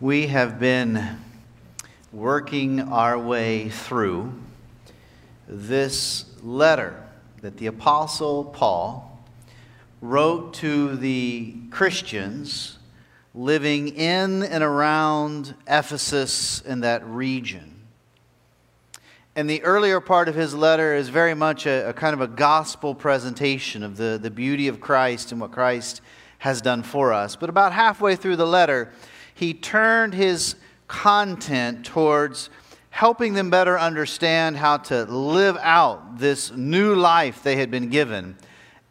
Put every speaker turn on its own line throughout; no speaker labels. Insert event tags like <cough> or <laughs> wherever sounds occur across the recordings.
We have been working our way through this letter that the Apostle Paul wrote to the Christians living in and around Ephesus and that region. And the earlier part of his letter is very much a, a, kind of a gospel presentation of the, the beauty of Christ and what Christ has done for us. But about halfway through the letter, he turned his content towards helping them better understand how to live out this new life they had been given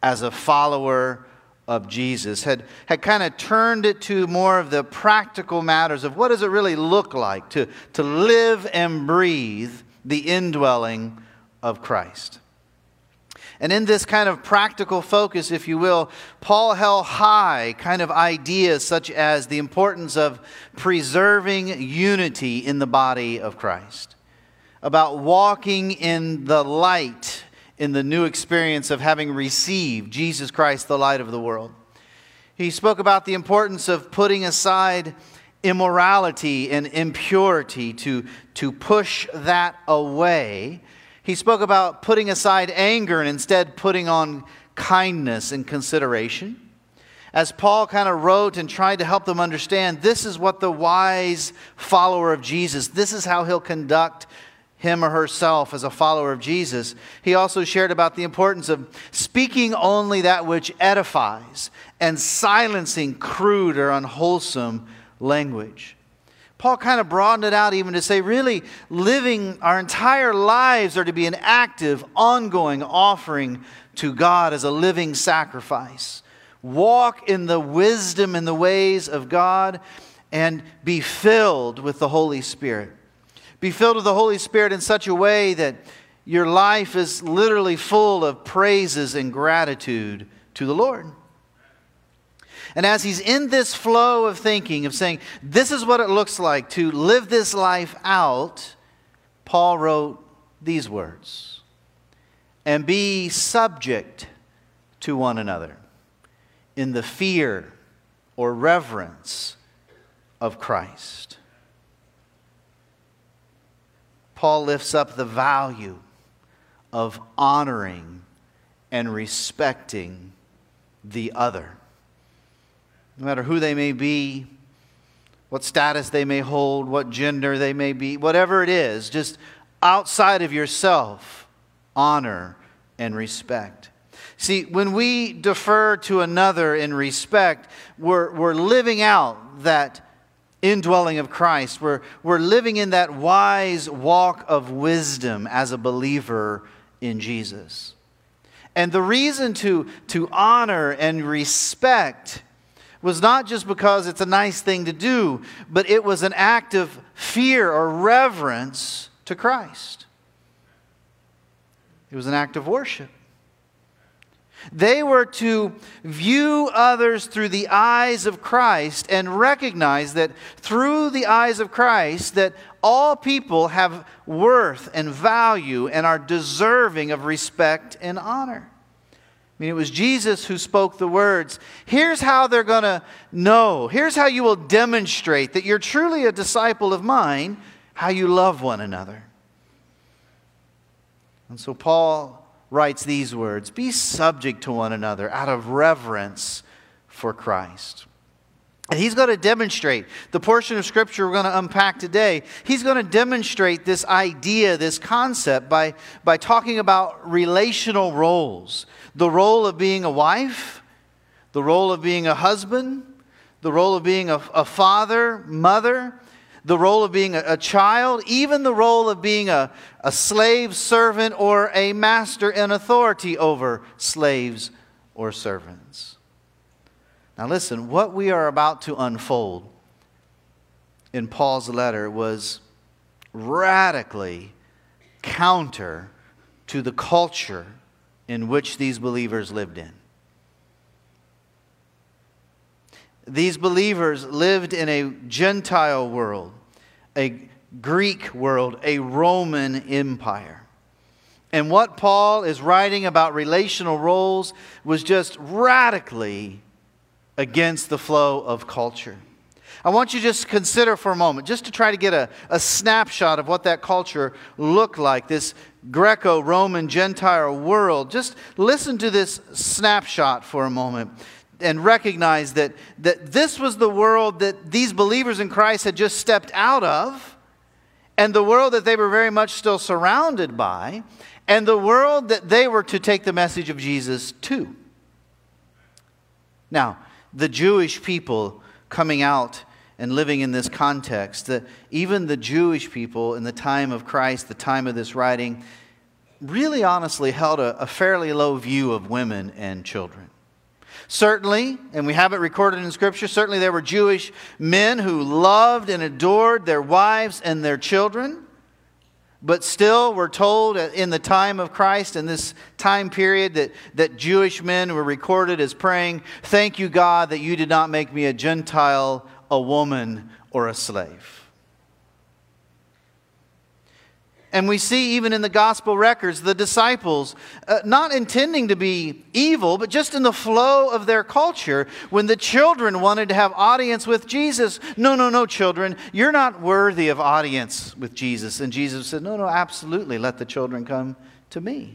as a follower of Jesus, had, had kind of turned it to more of the practical matters of what does it really look like to, to live and breathe the indwelling of Christ. And in this kind of practical focus, if you will, Paul held high kind of ideas such as the importance of preserving unity in the body of Christ, about walking in the light in the new experience of having received Jesus Christ, the light of the world. He spoke about the importance of putting aside immorality and impurity to, to push that away he spoke about putting aside anger and instead putting on kindness and consideration. As Paul kind of wrote and tried to help them understand, this is what the wise follower of Jesus, this is how he'll conduct him or herself as a follower of Jesus. He also shared about the importance of speaking only that which edifies and silencing crude or unwholesome language. Paul kind of broadened it out even to say, really, living our entire lives are to be an active, ongoing offering to God as a living sacrifice. Walk in the wisdom and the ways of God and be filled with the Holy Spirit. Be filled with the Holy Spirit in such a way that your life is literally full of praises and gratitude to the Lord. And as he's in this flow of thinking, of saying, this is what it looks like to live this life out, Paul wrote these words and be subject to one another in the fear or reverence of Christ. Paul lifts up the value of honoring and respecting the other no matter who they may be, what status they may hold, what gender they may be, whatever it is, just outside of yourself, honor and respect. See, when we defer to another in respect, we're, we're living out that indwelling of Christ. We're, we're living in that wise walk of wisdom as a believer in Jesus. And the reason to, to honor and respect was not just because it's a nice thing to do, but it was an act of fear or reverence to Christ. It was an act of worship. They were to view others through the eyes of Christ and recognize that through the eyes of Christ that all people have worth and value and are deserving of respect and honor. I mean, it was Jesus who spoke the words. Here's how they're going to know. Here's how you will demonstrate that you're truly a disciple of mine how you love one another. And so Paul writes these words Be subject to one another out of reverence for Christ. And he's going to demonstrate the portion of scripture we're going to unpack today. He's going to demonstrate this idea, this concept, by, by talking about relational roles the role of being a wife, the role of being a husband, the role of being a, a father, mother, the role of being a, a, child, even the role of being a, a slave, servant, or a master in authority over slaves or servants. Now, listen, what we are about to unfold in Paul's letter was radically counter to the culture in which these believers lived in. These believers lived in a Gentile world, a Greek world, a Roman empire. And what Paul is writing about relational roles was just radically against the flow of culture. I want you to just consider for a moment, just to try to get a, a snapshot of what that culture looked like, this Greco Roman Gentile world. Just listen to this snapshot for a moment and recognize that, that this was the world that these believers in Christ had just stepped out of, and the world that they were very much still surrounded by, and the world that they were to take the message of Jesus to. Now, the Jewish people coming out and living in this context, that even the Jewish people in the time of Christ, the time of this writing, really honestly held a, a fairly low view of women and children. Certainly, and we have it recorded in Scripture, certainly there were Jewish men who loved and adored their wives and their children. But still, we're told in the time of Christ, in this time period, that, that Jewish men were recorded as praying, Thank you, God, that you did not make me a Gentile a woman, or a slave. And we see even in the gospel records the disciples uh, not intending to be evil, but just in the flow of their culture, when the children wanted to have audience with Jesus, no, no, no, children, you're not worthy of audience with Jesus. And Jesus said, no, no, absolutely, let the children come to me.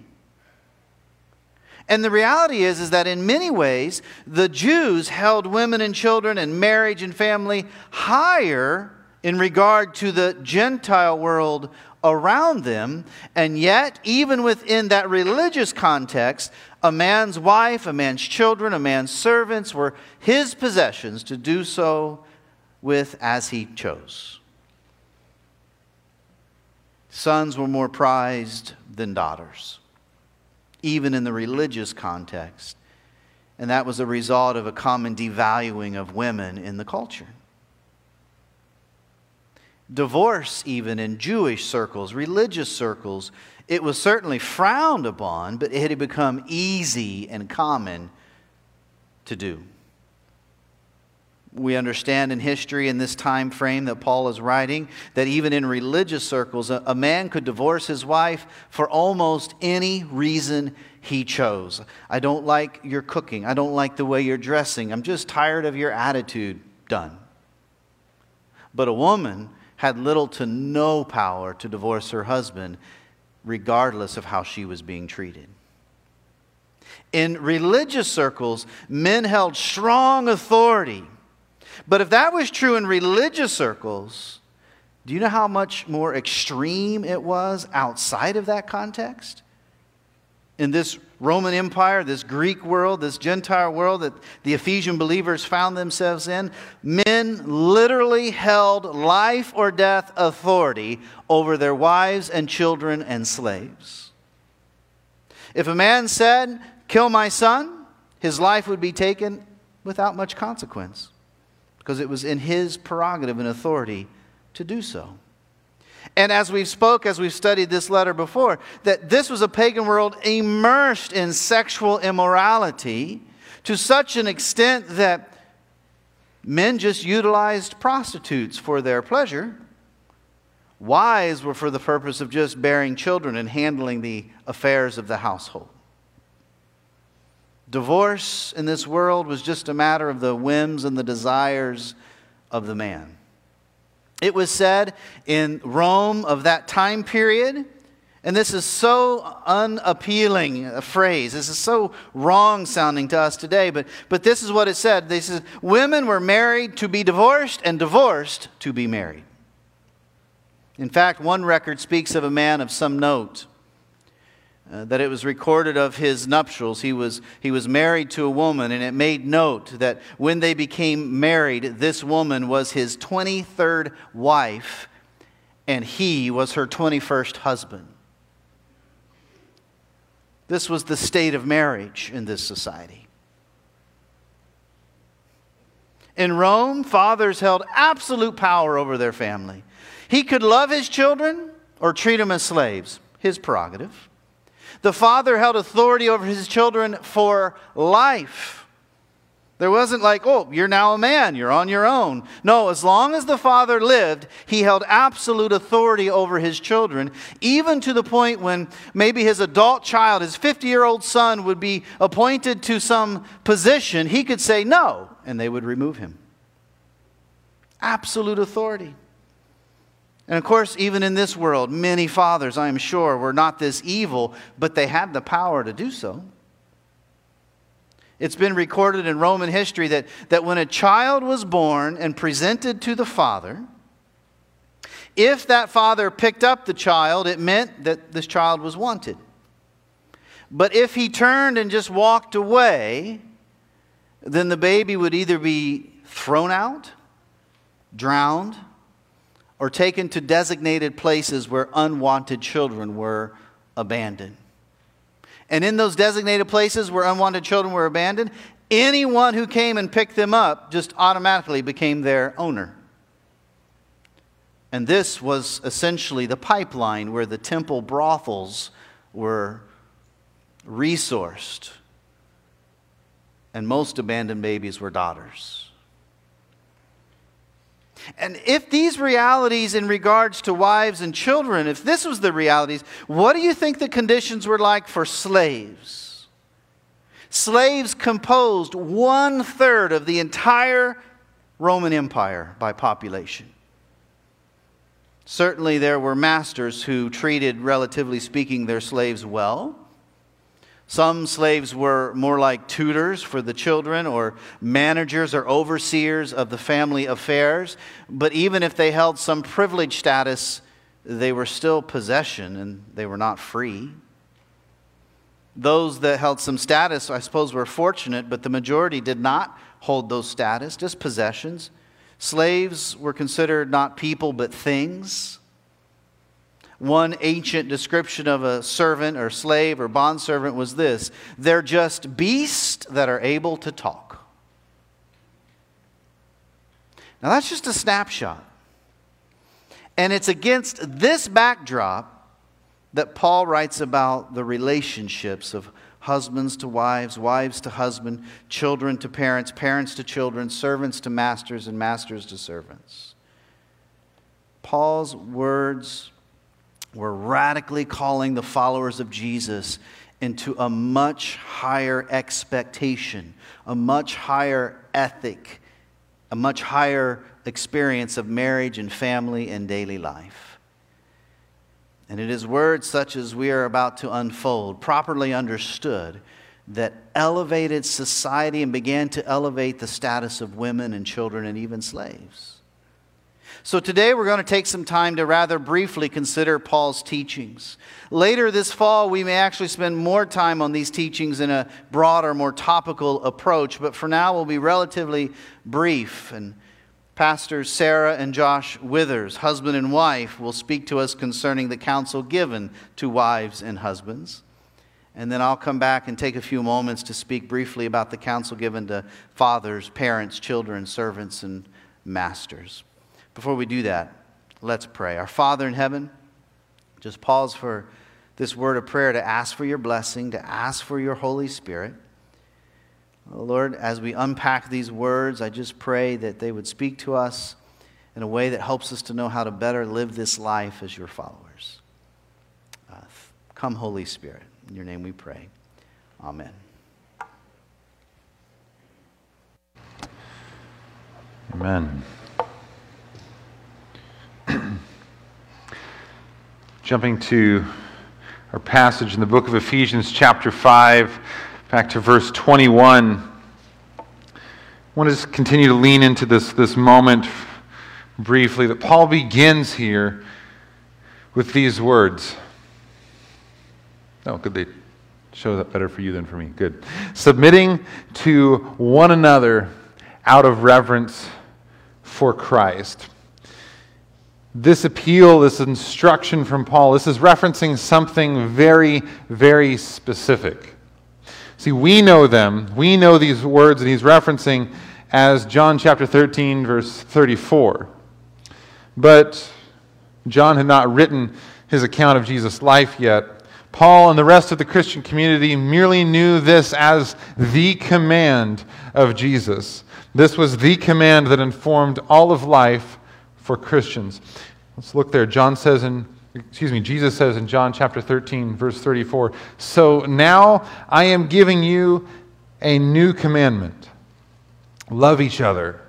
And the reality is, is that in many ways, the Jews held women and children and marriage and family higher in regard to the Gentile world around them. And yet, even within that religious context, a man's wife, a man's children, a man's servants were his possessions to do so with as he chose. Sons were more prized than daughters even in the religious context. And that was a result of a common devaluing of women in the culture. Divorce, even in Jewish circles, religious circles, it was certainly frowned upon, but it had become easy and common to do we understand in history in this time frame that Paul is writing that even in religious circles, a, man could divorce his wife for almost any reason he chose. I don't like your cooking. I don't like the way you're dressing. I'm just tired of your attitude. Done. But a woman had little to no power to divorce her husband, regardless of how she was being treated. In religious circles, men held strong authority but if that was true in religious circles, do you know how much more extreme it was outside of that context? In this Roman Empire, this Greek world, this Gentile world that the Ephesian believers found themselves in, men literally held life or death authority over their wives and children and slaves. If a man said, Kill my son, his life would be taken without much consequence because it was in his prerogative and authority to do so. And as we've spoke, as we've studied this letter before, that this was a pagan world immersed in sexual immorality to such an extent that men just utilized prostitutes for their pleasure. Wives were for the purpose of just bearing children and handling the affairs of the household. Divorce in this world was just a matter of the whims and the desires of the man. It was said in Rome of that time period, and this is so unappealing a phrase. This is so wrong sounding to us today, but, but this is what it said. They said, Women were married to be divorced and divorced to be married. In fact, one record speaks of a man of some note uh, that it was recorded of his nuptials. He was, he was married to a woman, and it made note that when they became married, this woman was his 23rd wife, and he was her 21st husband. This was the state of marriage in this society. In Rome, fathers held absolute power over their family. He could love his children or treat them as slaves, his prerogative. The father held authority over his children for life. There wasn't like, oh, you're now a man, you're on your own. No, as long as the father lived, he held absolute authority over his children, even to the point when maybe his adult child, his 50 year old son, would be appointed to some position, he could say no, and they would remove him. absolute authority. And of course, even in this world, many fathers, I am sure, were not this evil, but they had the power to do so. It's been recorded in Roman history that, that when a child was born and presented to the father, if that father picked up the child, it meant that this child was wanted. But if he turned and just walked away, then the baby would either be thrown out, drowned, or taken to designated places where unwanted children were abandoned. And in those designated places where unwanted children were abandoned, anyone who came and picked them up just automatically became their owner. And this was essentially the pipeline where the temple brothels were resourced. And most abandoned babies were daughters. And if these realities in regards to wives and children, if this was the realities, what do you think the conditions were like for slaves? Slaves composed one third of the entire Roman Empire by population. Certainly, there were masters who treated, relatively speaking, their slaves well. Some slaves were more like tutors for the children or managers or overseers of the family affairs. But even if they held some privileged status, they were still possession and they were not free. Those that held some status, I suppose, were fortunate, but the majority did not hold those status, just possessions. Slaves were considered not people but things. One ancient description of a servant or slave or bondservant was this they're just beasts that are able to talk. Now, that's just a snapshot. And it's against this backdrop that Paul writes about the relationships of husbands to wives, wives to husband, children to parents, parents to children, servants to masters, and masters to servants. Paul's words we're radically calling the followers of Jesus into a much higher expectation, a much higher ethic, a much higher experience of marriage and family and daily life. And it is words such as we are about to unfold, properly understood, that elevated society and began to elevate the status of women and children and even slaves. So today we're going to take some time to rather briefly consider Paul's teachings. Later this fall, we may actually spend more time on these teachings in a broader, more topical approach, but for now we'll be relatively brief. And Pastors Sara and Josh Withers, husband and wife, will speak to us concerning the counsel given to wives and husbands. And then I'll come back and take a few moments to speak briefly about the counsel given to fathers, parents, children, servants, and masters. Before we do that, let's pray. Our Father in heaven, just pause for this word of prayer to ask for your blessing, to ask for your Holy Spirit. Oh, Lord, as we unpack these words, I just pray that they would speak to us in a way that helps us to know how to better live this life as your followers. Uh, come, Holy Spirit. In your name we pray. Amen.
Amen. Jumping to our passage in the book of Ephesians, chapter 5, back to verse 21. I want to just continue to lean into this, this moment briefly that Paul begins here with these words. Oh, could they show that better for you than for me? Good. Submitting to one another out of reverence for Christ this appeal, this instruction from Paul, this is referencing something very, very specific. See, we know them. We know these words that he's referencing as John chapter 13, verse 34. But John had not written his account of Jesus' life yet. Paul and the rest of the Christian community merely knew this as the command of Jesus. This was the command that informed all of life for Christians. Let's look there. John says in excuse me, Jesus says in John chapter 13 verse 34, "So now I am giving you a new commandment. Love each other,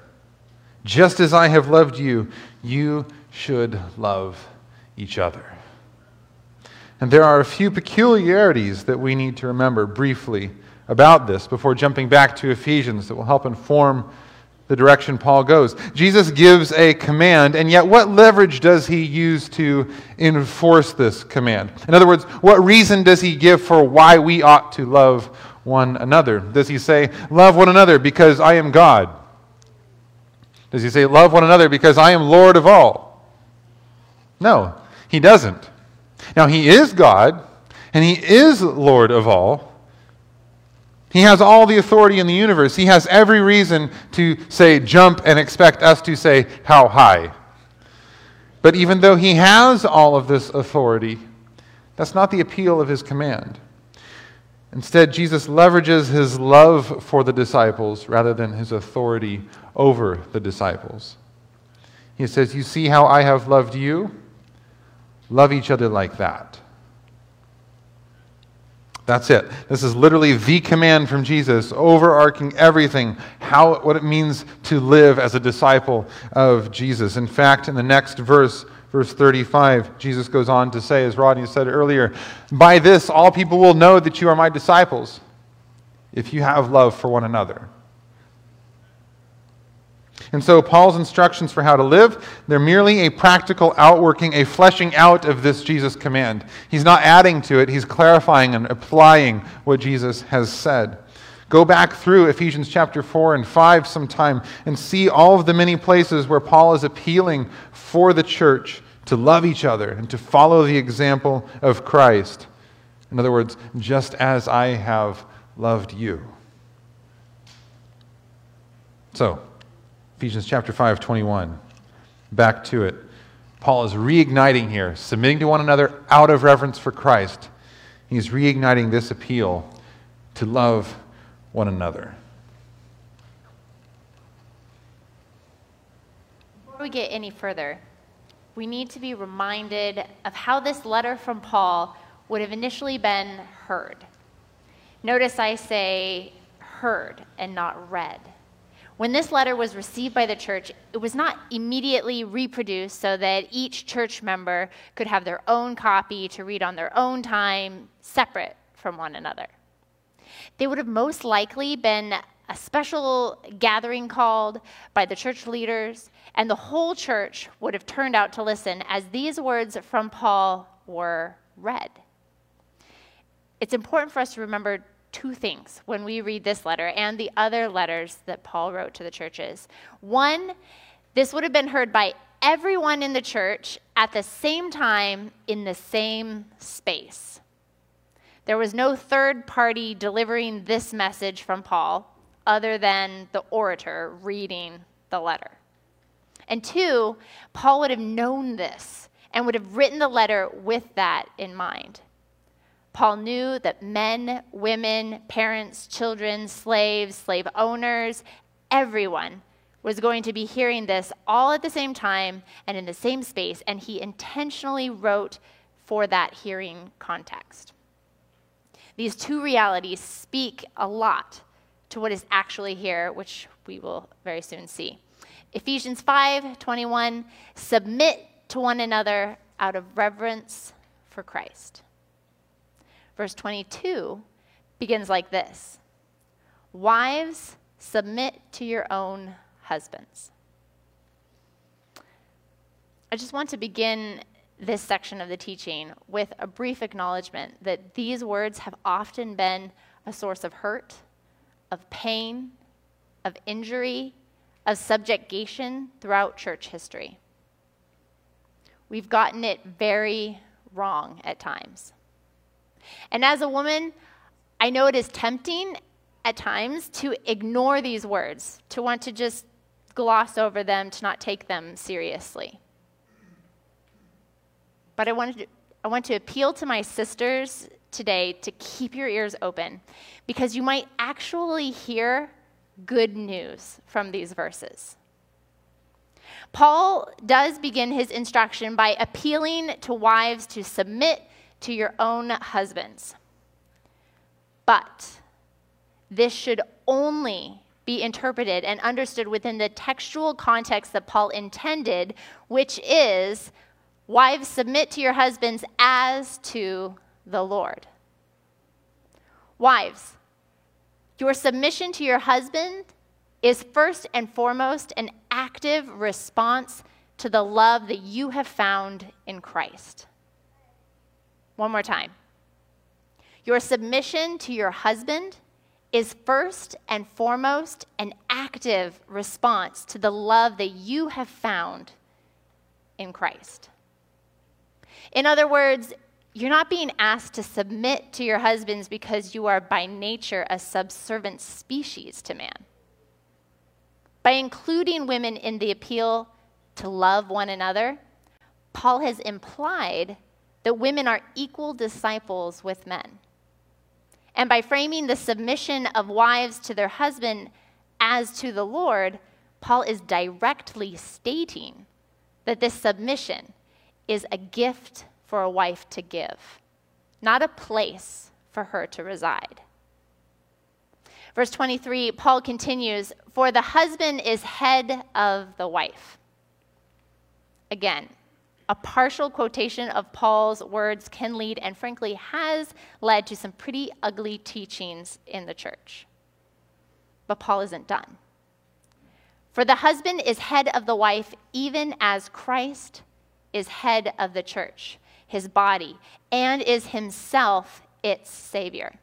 Just as I have loved you, you should love each other. And there are a few peculiarities that we need to remember briefly about this before jumping back to Ephesians that will help inform the direction Paul goes. Jesus gives a command, and yet what leverage does he use to enforce this command? In other words, what reason does he give for why we ought to love one another? Does he say, Love one another because I am God? Does he say, Love one another because I am Lord of all? No, he doesn't. Now, he is God, and he is Lord of all. He has all the authority in the universe. He has every reason to say jump and expect us to say how high. But even though he has all of this authority, that's not the appeal of his command. Instead, Jesus leverages his love for the disciples rather than his authority over the disciples. He says, You see how I have loved you? Love each other like that. That's it. This is literally the command from Jesus, overarching everything, how, what it means to live as a disciple of Jesus. In fact, in the next verse, verse 35, Jesus goes on to say, as Rodney said earlier, By this all people will know that you are my disciples, if you have love for one another. And so, Paul's instructions for how to live, they're merely a practical outworking, a fleshing out of this Jesus command. He's not adding to it, he's clarifying and applying what Jesus has said. Go back through Ephesians chapter 4 and 5 sometime and see all of the many places where Paul is appealing for the church to love each other and to follow the example of Christ. In other words, just as I have loved you. So, Ephesians chapter 5, 21. Back to it. Paul is reigniting here, submitting to one another out of reverence for Christ. He's reigniting this appeal to love one another.
Before we get any further, we need to be reminded of how this letter from Paul would have initially been heard. Notice I say heard and not read. When this letter was received by the church, it was not immediately reproduced so that each church member could have their own copy to read on their own time, separate from one another. They would have most likely been a special gathering called by the church leaders, and the whole church would have turned out to listen as these words from Paul were read. It's important for us to remember two things when we read this letter and the other letters that Paul wrote to the churches. One, this would have been heard by everyone in the church at the same time in the same space. There was no third party delivering this message from Paul other than the orator reading the letter. And two, Paul would have known this and would have written the letter with that in mind. Paul knew that men, women, parents, children, slaves, slave owners, everyone was going to be hearing this all at the same time and in the same space, and he intentionally wrote for that hearing context. These two realities speak a lot to what is actually here, which we will very soon see. Ephesians 5 21, submit to one another out of reverence for Christ. Verse 22 begins like this Wives, submit to your own husbands. I just want to begin this section of the teaching with a brief acknowledgement that these words have often been a source of hurt, of pain, of injury, of subjugation throughout church history. We've gotten it very wrong at times. And as a woman, I know it is tempting at times to ignore these words, to want to just gloss over them, to not take them seriously. But I, wanted to, I want to appeal to my sisters today to keep your ears open because you might actually hear good news from these verses. Paul does begin his instruction by appealing to wives to submit to your own husbands. But this should only be interpreted and understood within the textual context that Paul intended, which is wives, submit to your husbands as to the Lord. Wives, your submission to your husband is first and foremost an active response to the love that you have found in Christ. One more time. Your submission to your husband is first and foremost an active response to the love that you have found in Christ. In other words, you're not being asked to submit to your husbands because you are by nature a subservient species to man. By including women in the appeal to love one another, Paul has implied that women are equal disciples with men. And by framing the submission of wives to their husband as to the Lord, Paul is directly stating that this submission is a gift for a wife to give, not a place for her to reside. Verse 23, Paul continues For the husband is head of the wife. Again, a partial quotation of Paul's words can lead, and frankly, has led to some pretty ugly teachings in the church. But Paul isn't done. For the husband is head of the wife, even as Christ is head of the church, his body, and is himself its Savior.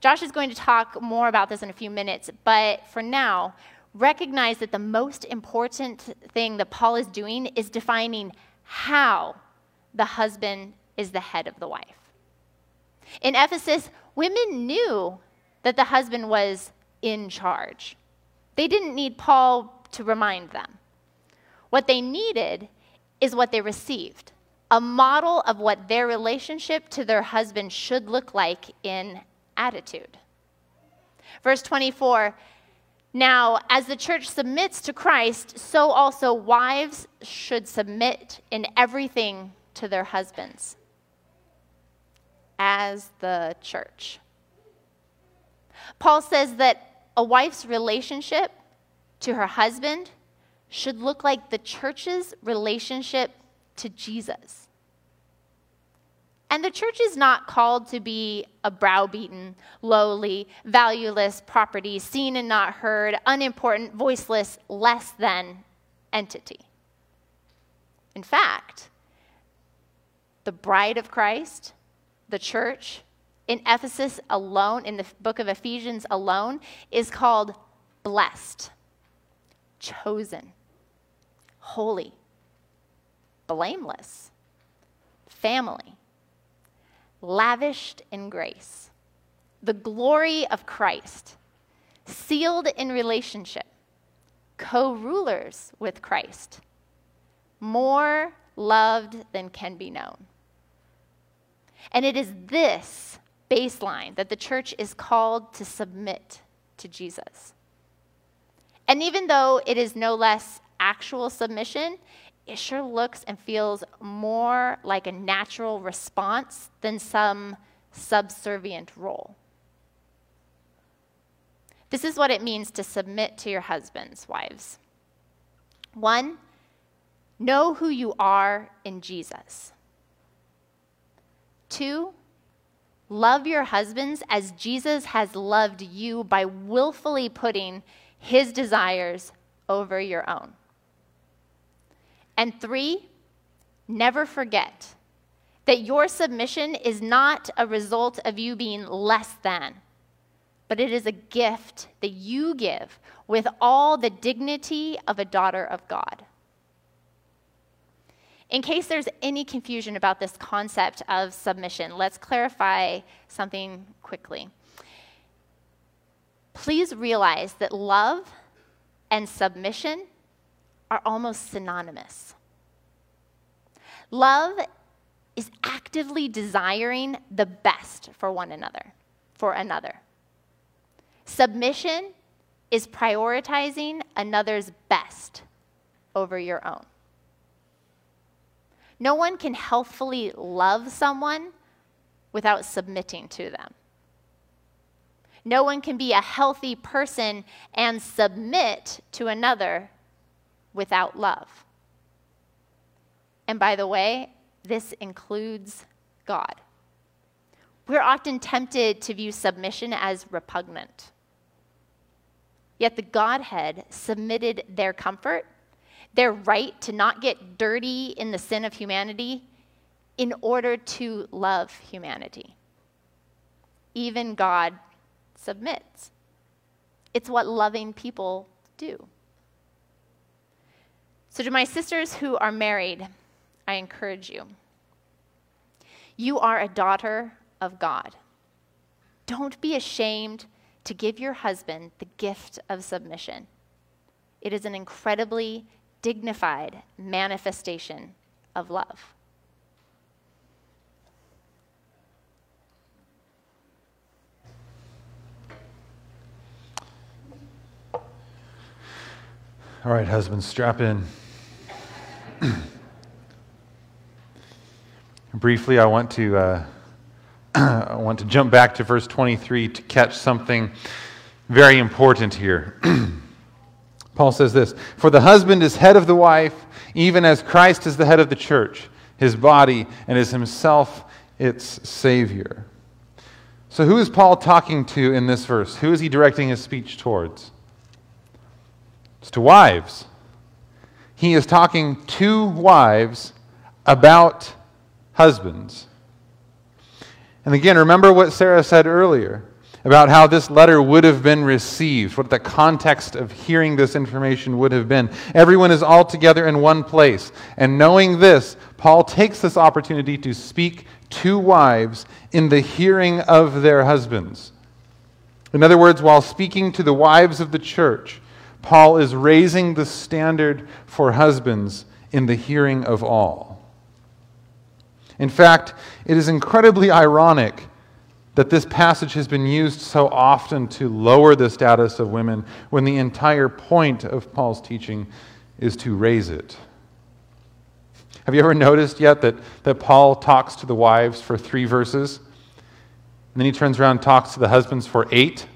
Josh is going to talk more about this in a few minutes, but for now, recognize that the most important thing that Paul is doing is defining how the husband is the head of the wife. In Ephesus, women knew that the husband was in charge. They didn't need Paul to remind them. What they needed is what they received a model of what their relationship to their husband should look like in attitude. Verse 24 now, as the church submits to Christ, so also wives should submit in everything to their husbands as the church. Paul says that a wife's relationship to her husband should look like the church's relationship to Jesus. And the church is not called to be a browbeaten, lowly, valueless property, seen and not heard, unimportant, voiceless, less than entity. In fact, the bride of Christ, the church, in Ephesus alone, in the book of Ephesians alone, is called blessed, chosen, holy, blameless, family lavished in grace, the glory of Christ, sealed in relationship, co rulers with Christ, more loved than can be known. And it is this baseline that the church is called to submit to Jesus. And even though it is no less actual submission, it sure looks and feels more like a natural response than some subservient role. This is what it means to submit to your husbands, wives. One, know who you are in Jesus. Two, love your husbands as Jesus has loved you by willfully putting his desires over your own. And three, never forget that your submission is not a result of you being less than, but it is a gift that you give with all the dignity of a daughter of God. In case there's any confusion about this concept of submission, let's clarify something quickly. Please realize that love and submission are almost synonymous. Love is actively desiring the best for one another, for another. Submission is prioritizing another's best over your own. No one can healthfully love someone without submitting to them. No one can be a healthy person and submit to another without love. And by the way, this includes God. We're often tempted to view submission as repugnant. Yet the Godhead submitted their comfort, their right to not get dirty in the sin of humanity, in order to love humanity. Even God submits. It's what loving people do. So, to my sisters who are married, I encourage you. You are a daughter of God. Don't be ashamed to give your husband the gift of submission. It is an incredibly dignified manifestation of love.
All right, husbands, strap in. <clears throat> Briefly, I want to uh, <clears throat> I want to jump back to verse 23 to catch something very important here. <clears throat> Paul says this For the husband is head of the wife, even as Christ is the head of the church, his body, and is himself its Savior. So, who is Paul talking to in this verse? Who is he directing his speech towards? It's to wives. He is talking to wives about husbands. And again, remember what Sara said earlier about how this letter would have been received, what the context of hearing this information would have been. Everyone is all together in one place. And knowing this, Paul takes this opportunity to speak to wives in the hearing of their husbands. In other words, while speaking to the wives of the church, Paul is raising the standard for husbands in the hearing of all. In fact, it is incredibly ironic that this passage has been used so often to lower the status of women when the entire point of Paul's teaching is to raise it. Have you ever noticed yet that, that Paul talks to the wives for three verses? And then he turns around and talks to the husbands for eight?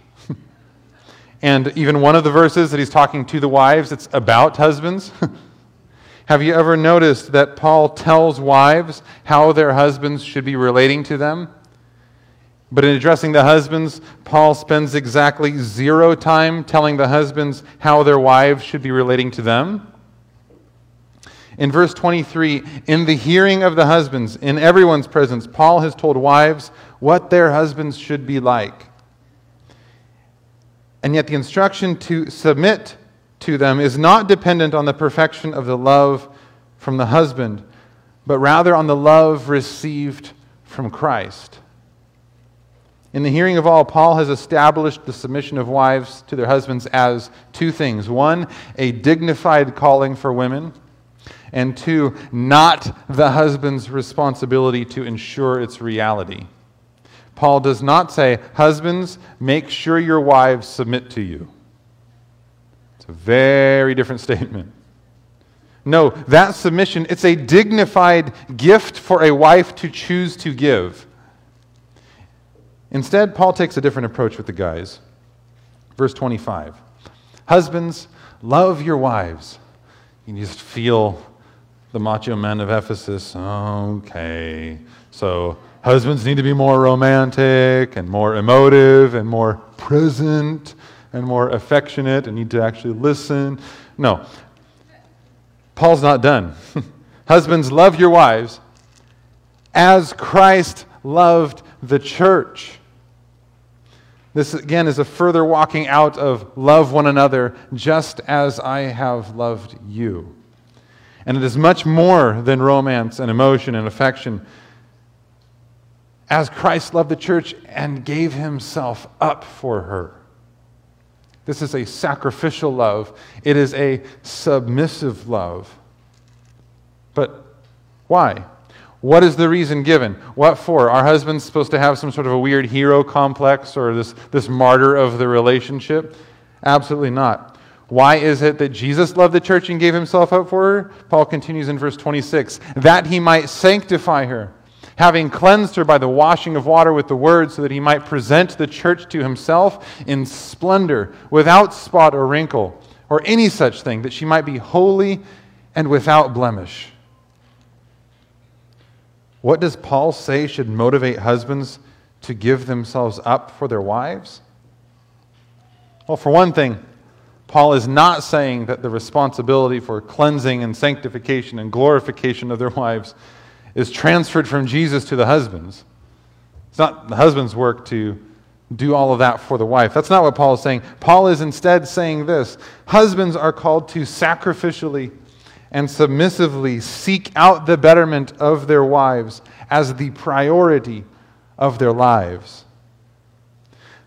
And even one of the verses that he's talking to the wives, it's about husbands. <laughs> Have you ever noticed that Paul tells wives how their husbands should be relating to them? But in addressing the husbands, Paul spends exactly zero time telling the husbands how their wives should be relating to them. In verse 23, in the hearing of the husbands, in everyone's presence, Paul has told wives what their husbands should be like. And yet, the instruction to submit to them is not dependent on the perfection of the love from the husband, but rather on the love received from Christ. In the hearing of all, Paul has established the submission of wives to their husbands as two things one, a dignified calling for women, and two, not the husband's responsibility to ensure its reality. Paul does not say, Husbands, make sure your wives submit to you. It's a very different <laughs> statement. No, that submission, it's a dignified gift for a wife to choose to give. Instead, Paul takes a different approach with the guys. Verse 25 Husbands, love your wives. You just feel the macho men of Ephesus. Okay. So, Husbands need to be more romantic and more emotive and more present and more affectionate and need to actually listen. No. Paul's not done. <laughs> Husbands, love your wives as Christ loved the church. This, again, is a further walking out of love one another just as I have loved you. And it is much more than romance and emotion and affection as Christ loved the church and gave himself up for her. This is a sacrificial love, it is a submissive love. But why? What is the reason given? What for? Our husbands supposed to have some sort of a weird hero complex or this, this martyr of the relationship? Absolutely not. Why is it that Jesus loved the church and gave himself up for her? Paul continues in verse 26 that he might sanctify her having cleansed her by the washing of water with the word, so that he might present the church to himself in splendor, without spot or wrinkle, or any such thing, that she might be holy and without blemish. What does Paul say should motivate husbands to give themselves up for their wives? Well, for one thing, Paul is not saying that the responsibility for cleansing and sanctification and glorification of their wives is transferred from Jesus to the husbands. It's not the husband's work to do all of that for the wife. That's not what Paul is saying. Paul is instead saying this Husbands are called to sacrificially and submissively seek out the betterment of their wives as the priority of their lives.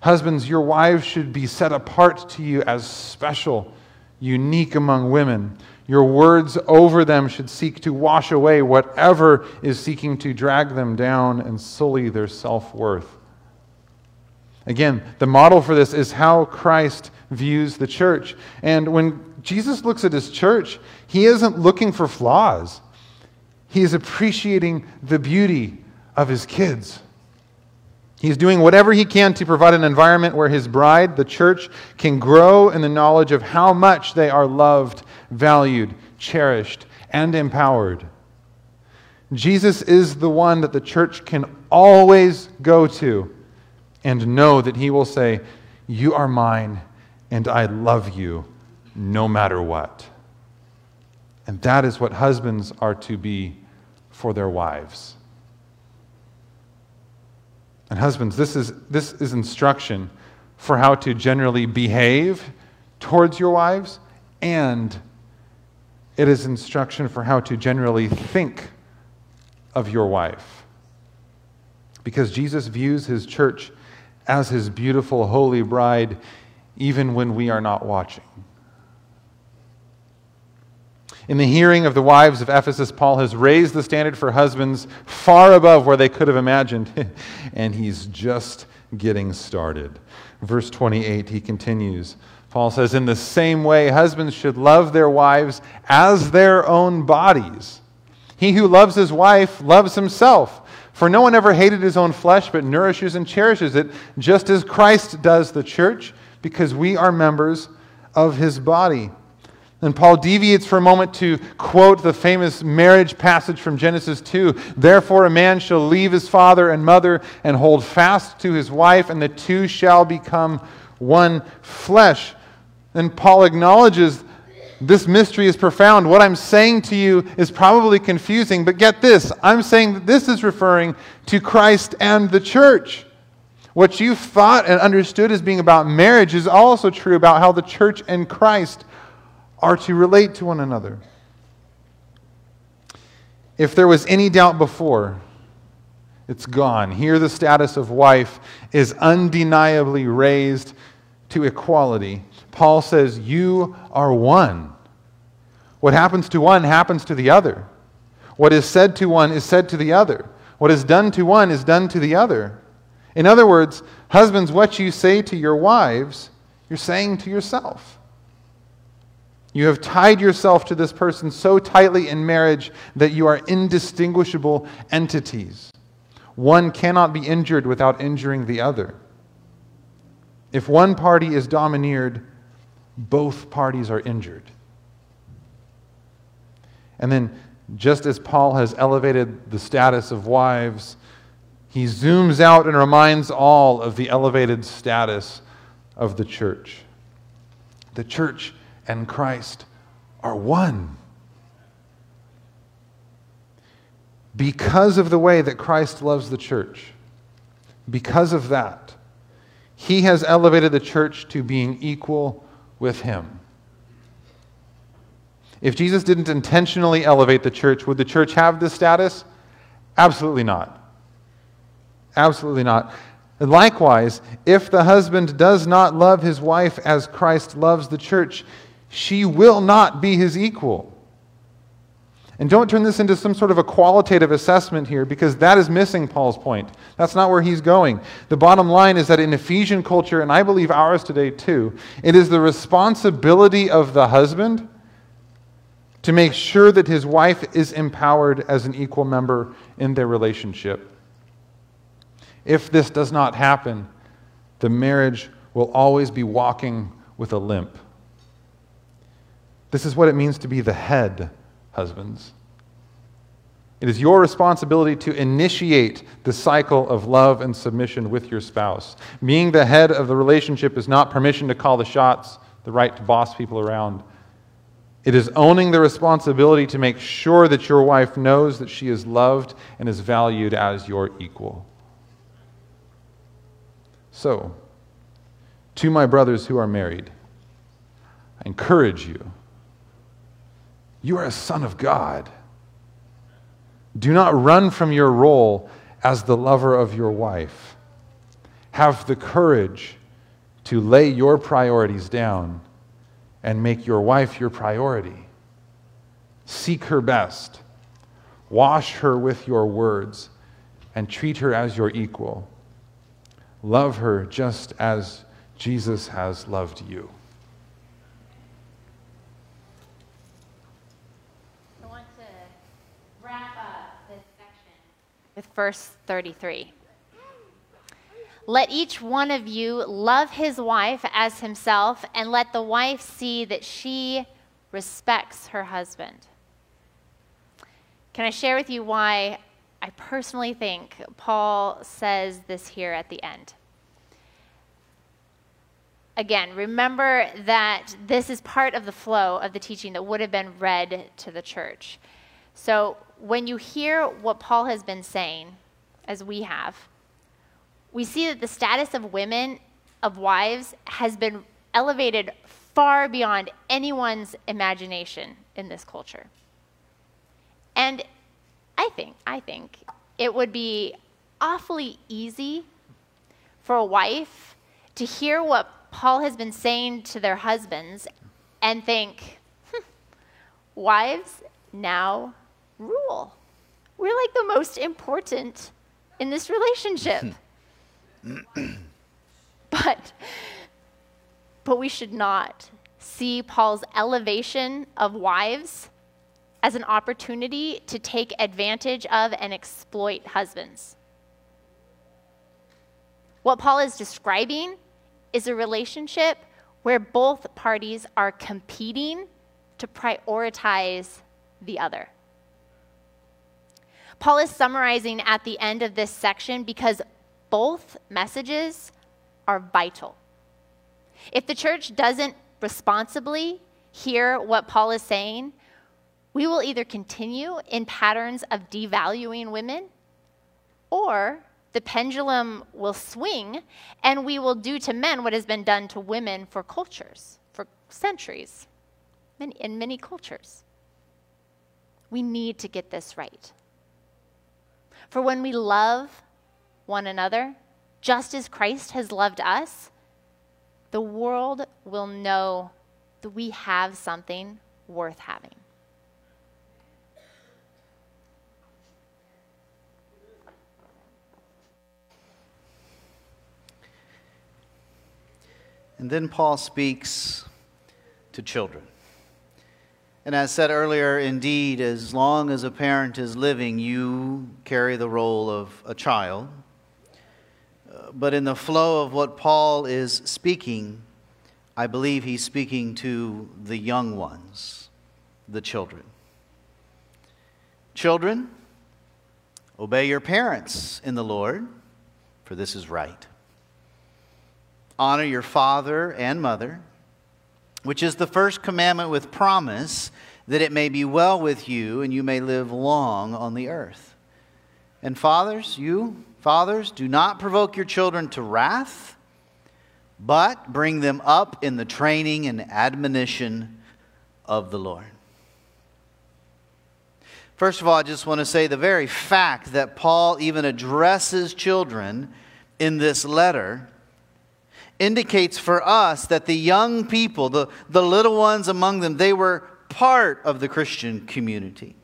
Husbands, your wives should be set apart to you as special, unique among women. Your words over them should seek to wash away whatever is seeking to drag them down and sully their self worth. Again, the model for this is how Christ views the church. And when Jesus looks at his church, he isn't looking for flaws, he is appreciating the beauty of his kids. He's doing whatever he can to provide an environment where his bride, the church, can grow in the knowledge of how much they are loved, valued, cherished, and empowered. Jesus is the one that the church can always go to and know that he will say, You are mine, and I love you no matter what. And that is what husbands are to be for their wives. And husbands, this is, this is instruction for how to generally behave towards your wives, and it is instruction for how to generally think of your wife. Because Jesus views his church as his beautiful, holy bride, even when we are not watching. In the hearing of the wives of Ephesus, Paul has raised the standard for husbands far above where they could have imagined, <laughs> and he's just getting started. Verse 28, he continues. Paul says, In the same way, husbands should love their wives as their own bodies. He who loves his wife loves himself. For no one ever hated his own flesh, but nourishes and cherishes it, just as Christ does the church, because we are members of his body. And Paul deviates for a moment to quote the famous marriage passage from Genesis 2 Therefore, a man shall leave his father and mother and hold fast to his wife, and the two shall become one flesh. And Paul acknowledges this mystery is profound. What I'm saying to you is probably confusing, but get this I'm saying that this is referring to Christ and the church. What you thought and understood as being about marriage is also true about how the church and Christ are to relate to one another. If there was any doubt before, it's gone. Here, the status of wife is undeniably raised to equality. Paul says, You are one. What happens to one happens to the other. What is said to one is said to the other. What is done to one is done to the other. In other words, husbands, what you say to your wives, you're saying to yourself. You have tied yourself to this person so tightly in marriage that you are indistinguishable entities. One cannot be injured without injuring the other. If one party is domineered, both parties are injured. And then, just as Paul has elevated the status of wives, he zooms out and reminds all of the elevated status of the church. The church and Christ are one. Because of the way that Christ loves the church, because of that, he has elevated the church to being equal with him. If Jesus didn't intentionally elevate the church, would the church have this status? Absolutely not. Absolutely not. And likewise, if the husband does not love his wife as Christ loves the church, she will not be his equal. And don't turn this into some sort of a qualitative assessment here because that is missing Paul's point. That's not where he's going. The bottom line is that in Ephesian culture, and I believe ours today too, it is the responsibility of the husband to make sure that his wife is empowered as an equal member in their relationship. If this does not happen, the marriage will always be walking with a limp. This is what it means to be the head, husbands. It is your responsibility to initiate the cycle of love and submission with your spouse. Being the head of the relationship is not permission to call the shots, the right to boss people around. It is owning the responsibility to make sure that your wife knows that she is loved and is valued as your equal. So, to my brothers who are married, I encourage you. You are a son of God. Do not run from your role as the lover of your wife. Have the courage to lay your priorities down and make your wife your priority. Seek her best. Wash her with your words and treat her as your equal. Love her just as Jesus has loved you.
With verse 33. Let each one of you love his wife as himself, and let the wife see that she respects her husband. Can I share with you why I personally think Paul says this here at the end? Again, remember that this is part of the flow of the teaching that would have been read to the church. So when you hear what Paul has been saying, as we have, we see that the status of women, of wives, has been elevated far beyond anyone's imagination in this culture. And I think, I think it would be awfully easy for a wife to hear what Paul has been saying to their husbands and think, hm, wives, now rule. We're like the most important in this relationship. <laughs> but but we should not see Paul's elevation of wives as an opportunity to take advantage of and exploit husbands. What Paul is describing is a relationship where both parties are competing to prioritize the other. Paul is summarizing at the end of this section because both messages are vital. If the church doesn't responsibly hear what Paul is saying, we will either continue in patterns of devaluing women or the pendulum will swing and we will do to men what has been done to women for cultures, for centuries, in many cultures. We need to get this right. For when we love one another, just as Christ has loved us, the world will know that we have something worth having.
And then Paul speaks to children. And as said earlier, indeed, as long as a parent is living, you carry the role of a child. Uh, but in the flow of what Paul is speaking, I believe he's speaking to the young ones, the children. Children, obey your parents in the Lord, for this is right. Honor your father and mother which is the first commandment with promise that it may be well with you and you may live long on the earth. And fathers, you, fathers, do not provoke your children to wrath, but bring them up in the training and admonition of the Lord. First of all, I just want to say the very fact that Paul even addresses children in this letter indicates for us that the young people, the, the little ones among them, they were part of the Christian community.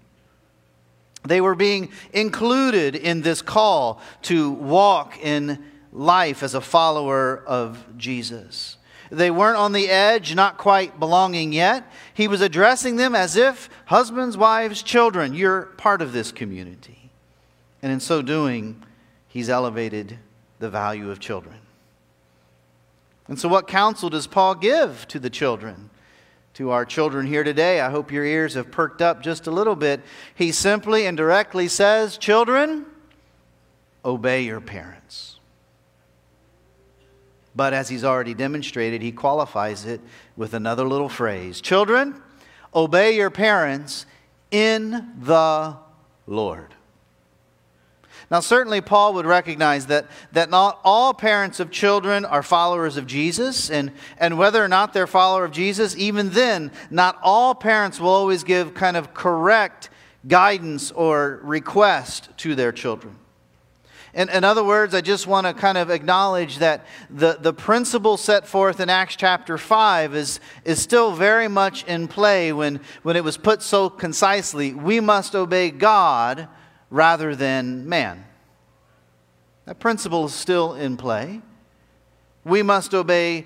They were being included in this call to walk in life as a follower of Jesus. they weren't on the edge, not quite belonging yet. He was addressing them as if husbands, wives, children, you're part of this community. And in so doing, he's elevated the value of children. And so, what counsel does Paul give to the children? To our children here today, I hope your ears have perked up just a little bit. He simply and directly says, Children, obey your parents. But as he's already demonstrated, he qualifies it with another little phrase Children, obey your parents in the Lord. Now, certainly, Paul would recognize that, that not all parents of children are followers of Jesus, and, and whether or not they're follower of Jesus, even then, not all parents will always give kind of correct guidance or request to their children. In, in other words, I just want to kind of acknowledge that the, the principle set forth in Acts chapter 5 is, is still very much in play when, when it was put so concisely we must obey God rather than man. That principle is still in play. We must obey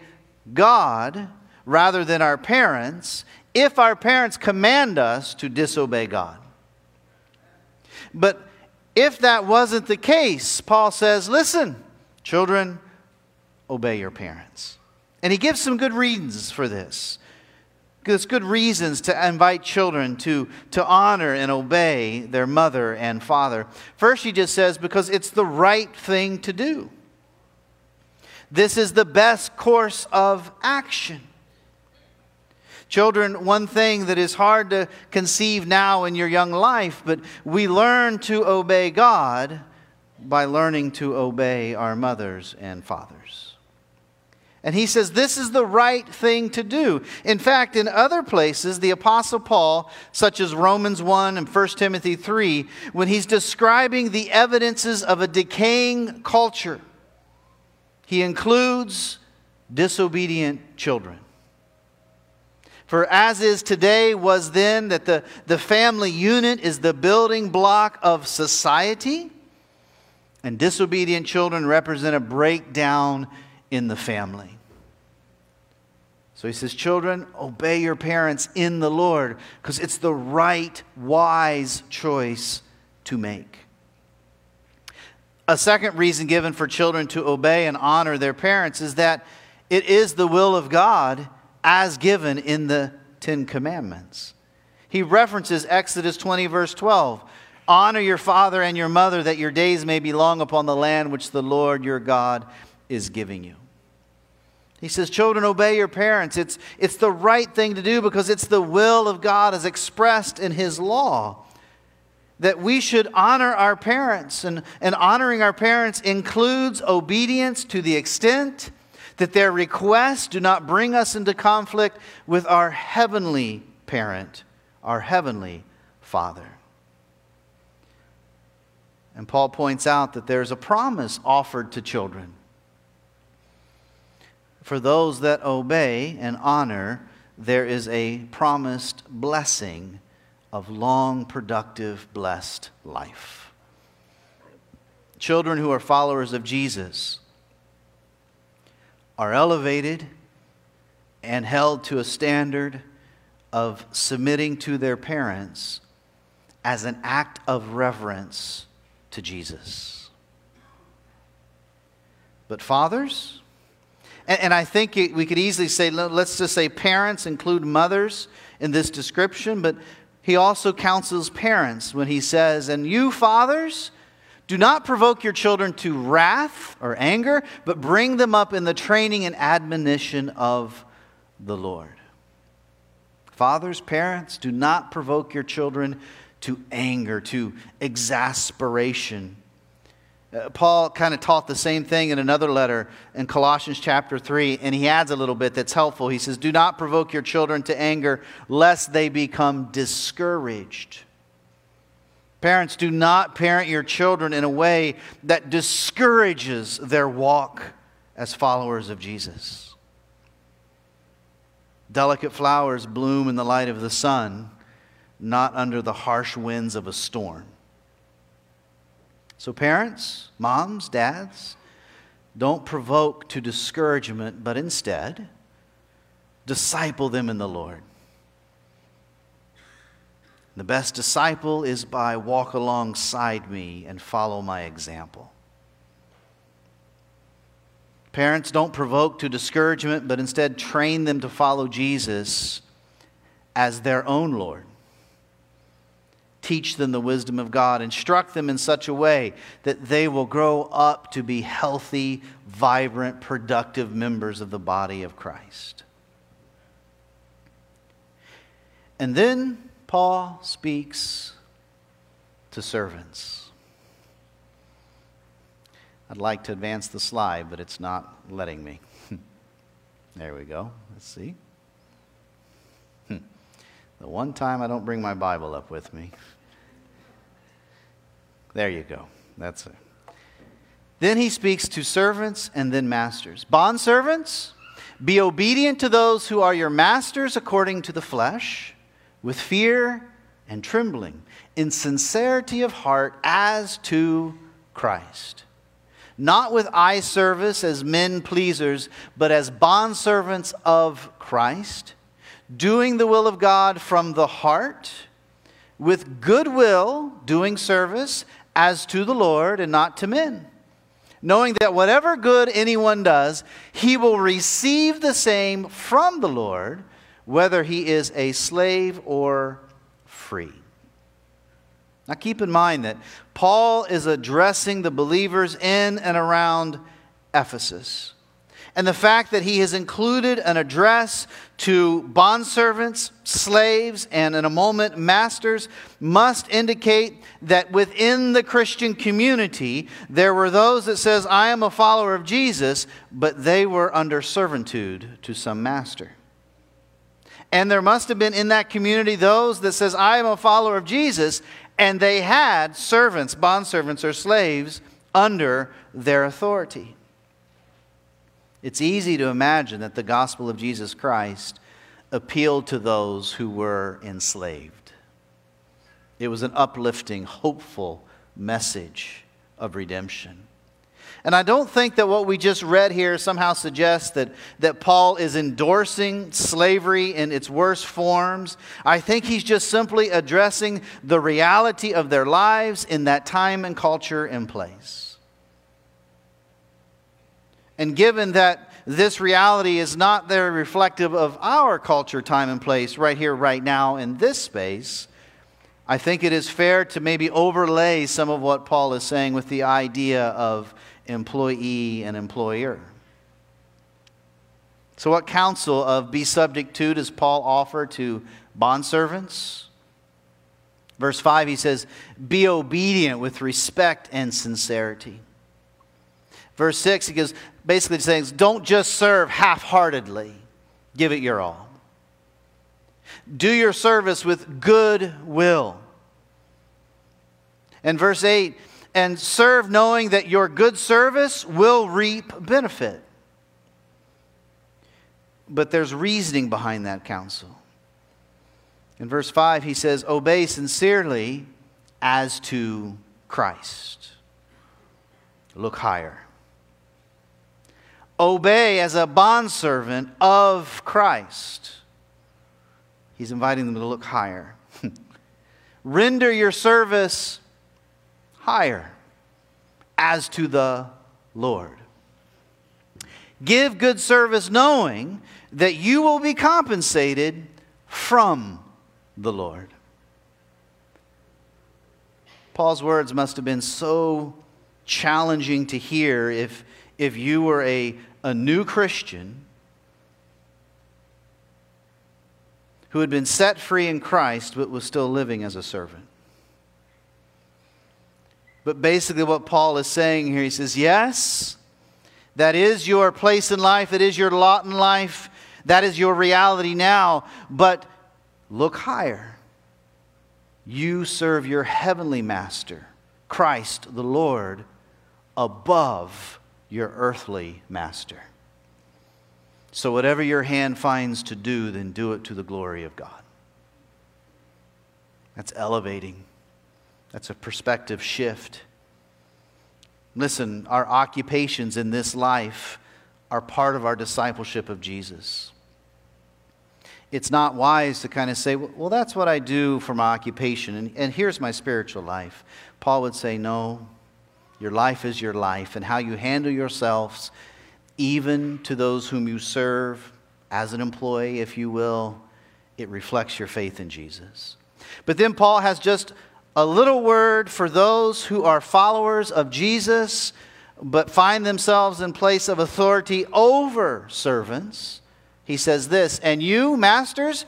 God rather than our parents if our parents command us to disobey God. But if that wasn't the case, Paul says, listen, children, obey your parents. And he gives some good reasons for this. There's good reasons to invite children to, to honor and obey their mother and father. First, she just says, because it's the right thing to do. This is the best course of action. Children, one thing that is hard to conceive now in your young life, but we learn to obey God by learning to obey our mothers and fathers. And he says this is the right thing to do. In fact, in other places, the Apostle Paul, such as Romans 1 and 1 Timothy 3, when he's describing the evidences of a decaying culture, he includes disobedient children. For as is today, was then, that the, the family unit is the building block of society, and disobedient children represent a breakdown in the family. So he says, Children, obey your parents in the Lord, because it's the right, wise choice to make. A second reason given for children to obey and honor their parents is that it is the will of God as given in the Ten Commandments. He references Exodus 20, verse 12. Honor your father and your mother that your days may be long upon the land which the Lord your God is giving you. He says, Children, obey your parents. It's, it's the right thing to do because it's the will of God as expressed in His law. That we should honor our parents, and, and honoring our parents includes obedience to the extent that their requests do not bring us into conflict with our heavenly parent, our heavenly Father. And Paul points out that there's a promise offered to children. For those that obey and honor, there is a promised blessing of long, productive, blessed life. Children who are followers of Jesus are elevated and held to a standard of submitting to their parents as an act of reverence to Jesus. But fathers, and, and I think it, we could easily say, let's just say parents include mothers in this description, but he also counsels parents when he says, and you fathers, do not provoke your children to wrath or anger, but bring them up in the training and admonition of the Lord. Fathers, parents, do not provoke your children to anger, to exasperation. Uh, Paul kind of taught the same thing in another letter in Colossians chapter 3, and he adds a little bit that's helpful. He says, Do not provoke your children to anger, lest they become discouraged. Parents, do not parent your children in a way that discourages their walk as followers of Jesus. Delicate flowers bloom in the light of the sun, not under the harsh winds of a storm. So, parents, moms, dads, don't provoke to discouragement, but instead disciple them in the Lord. The best disciple is by walk alongside me and follow my example. Parents, don't provoke to discouragement, but instead train them to follow Jesus as their own Lord. Teach them the wisdom of God. Instruct them in such a way that they will grow up to be healthy, vibrant, productive members of the body of Christ. And then Paul speaks to servants. I'd like to advance the slide, but it's not letting me. <laughs> there we go. Let's see. Hmm. the one time I don't bring my Bible up with me. There you go. That's it. Then he speaks to servants and then masters. Bond servants, be obedient to those who are your masters according to the flesh, with fear and trembling, in sincerity of heart as to Christ not with eye service as men pleasers, but as bondservants of Christ, doing the will of God from the heart, with goodwill, doing service as to the Lord and not to men, knowing that whatever good anyone does, he will receive the same from the Lord, whether he is a slave or free. Now, keep in mind that Paul is addressing the believers in and around Ephesus. And the fact that he has included an address to bondservants, slaves, and in a moment, masters must indicate that within the Christian community, there were those that says, I am a follower of Jesus, but they were under servitude to some master. And there must have been in that community those that says, I am a follower of Jesus, and they had servants, bondservants, or slaves under their authority. It's easy to imagine that the gospel of Jesus Christ appealed to those who were enslaved. It was an uplifting, hopeful message of redemption. And I don't think that what we just read here somehow suggests that, that Paul is endorsing slavery in its worst forms. I think he's just simply addressing the reality of their lives in that time and culture and place. And given that this reality is not very reflective of our culture, time, and place right here, right now, in this space, I think it is fair to maybe overlay some of what Paul is saying with the idea of employee and employer. So, what counsel of be subject to does Paul offer to bondservants? Verse 5, he says, Be obedient with respect and sincerity. Verse 6, he goes, basically saying, Don't just serve half heartedly, give it your all. Do your service with good will. And verse 8, and serve knowing that your good service will reap benefit. But there's reasoning behind that counsel. In verse 5, he says, Obey sincerely as to Christ. Look higher. Obey as a bondservant of Christ. He's inviting them to look higher. <laughs> Render your service higher as to the Lord. Give good service knowing that you will be compensated from the Lord. Paul's words must have been so challenging to hear if, if you were a, a new Christian who had been set free in Christ but was still living as a servant. But basically, what Paul is saying here, he says, Yes, that is your place in life, it is your lot in life, that is your reality now, but look higher. You serve your heavenly master, Christ the Lord, above your earthly master. So, whatever your hand finds to do, then do it to the glory of God. That's elevating. That's a perspective shift. Listen, our occupations in this life are part of our discipleship of Jesus. it's not wise to kind of say, well, that's what I do for my occupation, and, and here's my spiritual life. Paul would say, no, your life is your life, and how you handle yourselves, even to those whom you serve, as an employee, if you will, it reflects your faith in Jesus. But then Paul has just a little word for those who are followers of Jesus, but find themselves in place of authority over servants. He says this, and you, masters,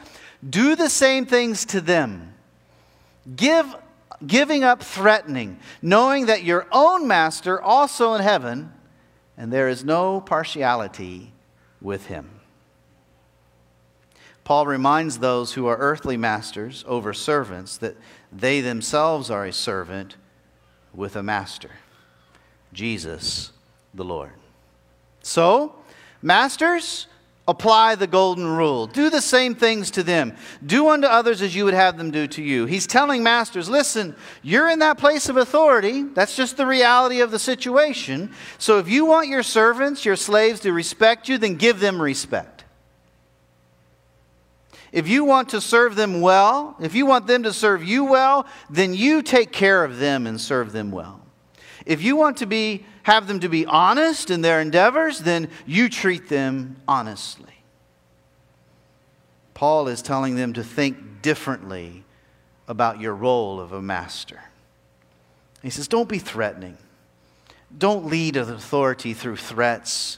do the same things to them. Give, giving up threatening, knowing that your own master also in heaven, and there is no partiality with him. Paul reminds those who are earthly masters over servants that they themselves are a servant with a master, Jesus the Lord. So, masters, apply the golden rule. Do the same things to them. Do unto others as you would have them do to you. He's telling masters, listen, you're in that place of authority. That's just the reality of the situation. So if you want your servants, your slaves to respect you, then give them respect. If you want to serve them well, if you want them to serve you well, then you take care of them and serve them well. If you want to be have them to be honest in their endeavors, then you treat them honestly. Paul is telling them to think differently about your role of a master. He says, Don't be threatening. Don't lead with authority through threats.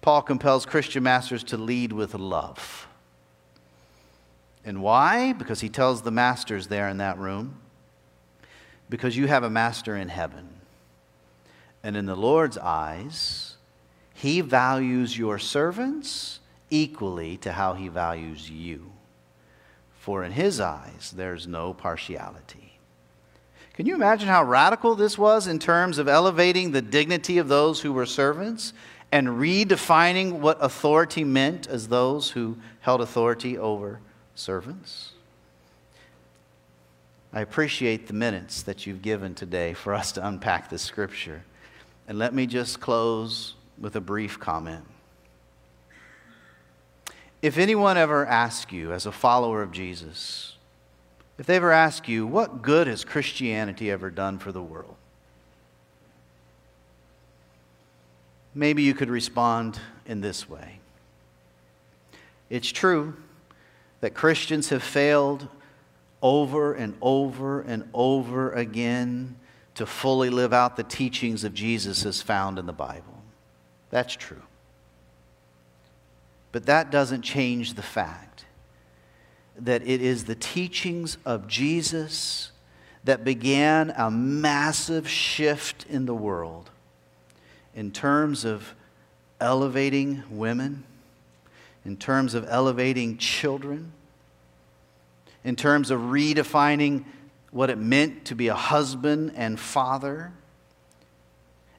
Paul compels Christian masters to lead with love. And why? Because he tells the masters there in that room, because you have a master in heaven. And in the Lord's eyes, he values your servants equally to how he values you. For in his eyes, there's no partiality. Can you imagine how radical this was in terms of elevating the dignity of those who were servants and redefining what authority meant as those who held authority over servants. I appreciate the minutes that you've given today for us to unpack this scripture. And let me just close with a brief comment. If anyone ever asks you, as a follower of Jesus, if they ever ask you, what good has Christianity ever done for the world? Maybe you could respond in this way It's true that Christians have failed over and over and over again to fully live out the teachings of Jesus as found in the Bible. That's true. But that doesn't change the fact that it is the teachings of Jesus that began a massive shift in the world in terms of elevating women in terms of elevating children, in terms of redefining what it meant to be a husband and father.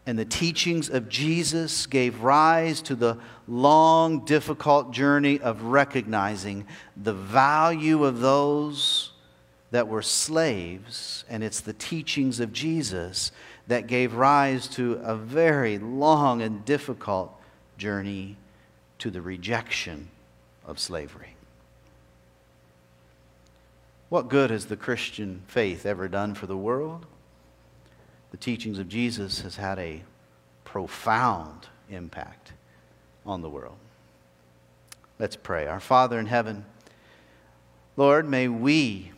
And the teachings of Jesus gave rise to the long, difficult journey of recognizing the value of those that were slaves. And it's the teachings of Jesus that gave rise to a very long and difficult journey to the rejection of slavery. What good has the Christian faith ever done for the world? The teachings of Jesus has had a profound impact on the world. Let's pray. Our Father in heaven, Lord, may we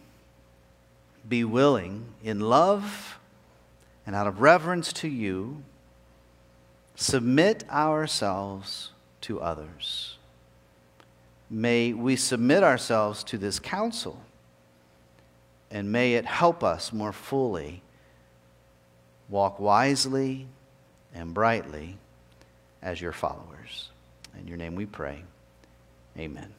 be willing in love and out of reverence to you submit ourselves to others. May we submit ourselves to this counsel, and may it help us more fully walk wisely and brightly as your followers. In your name we pray. Amen.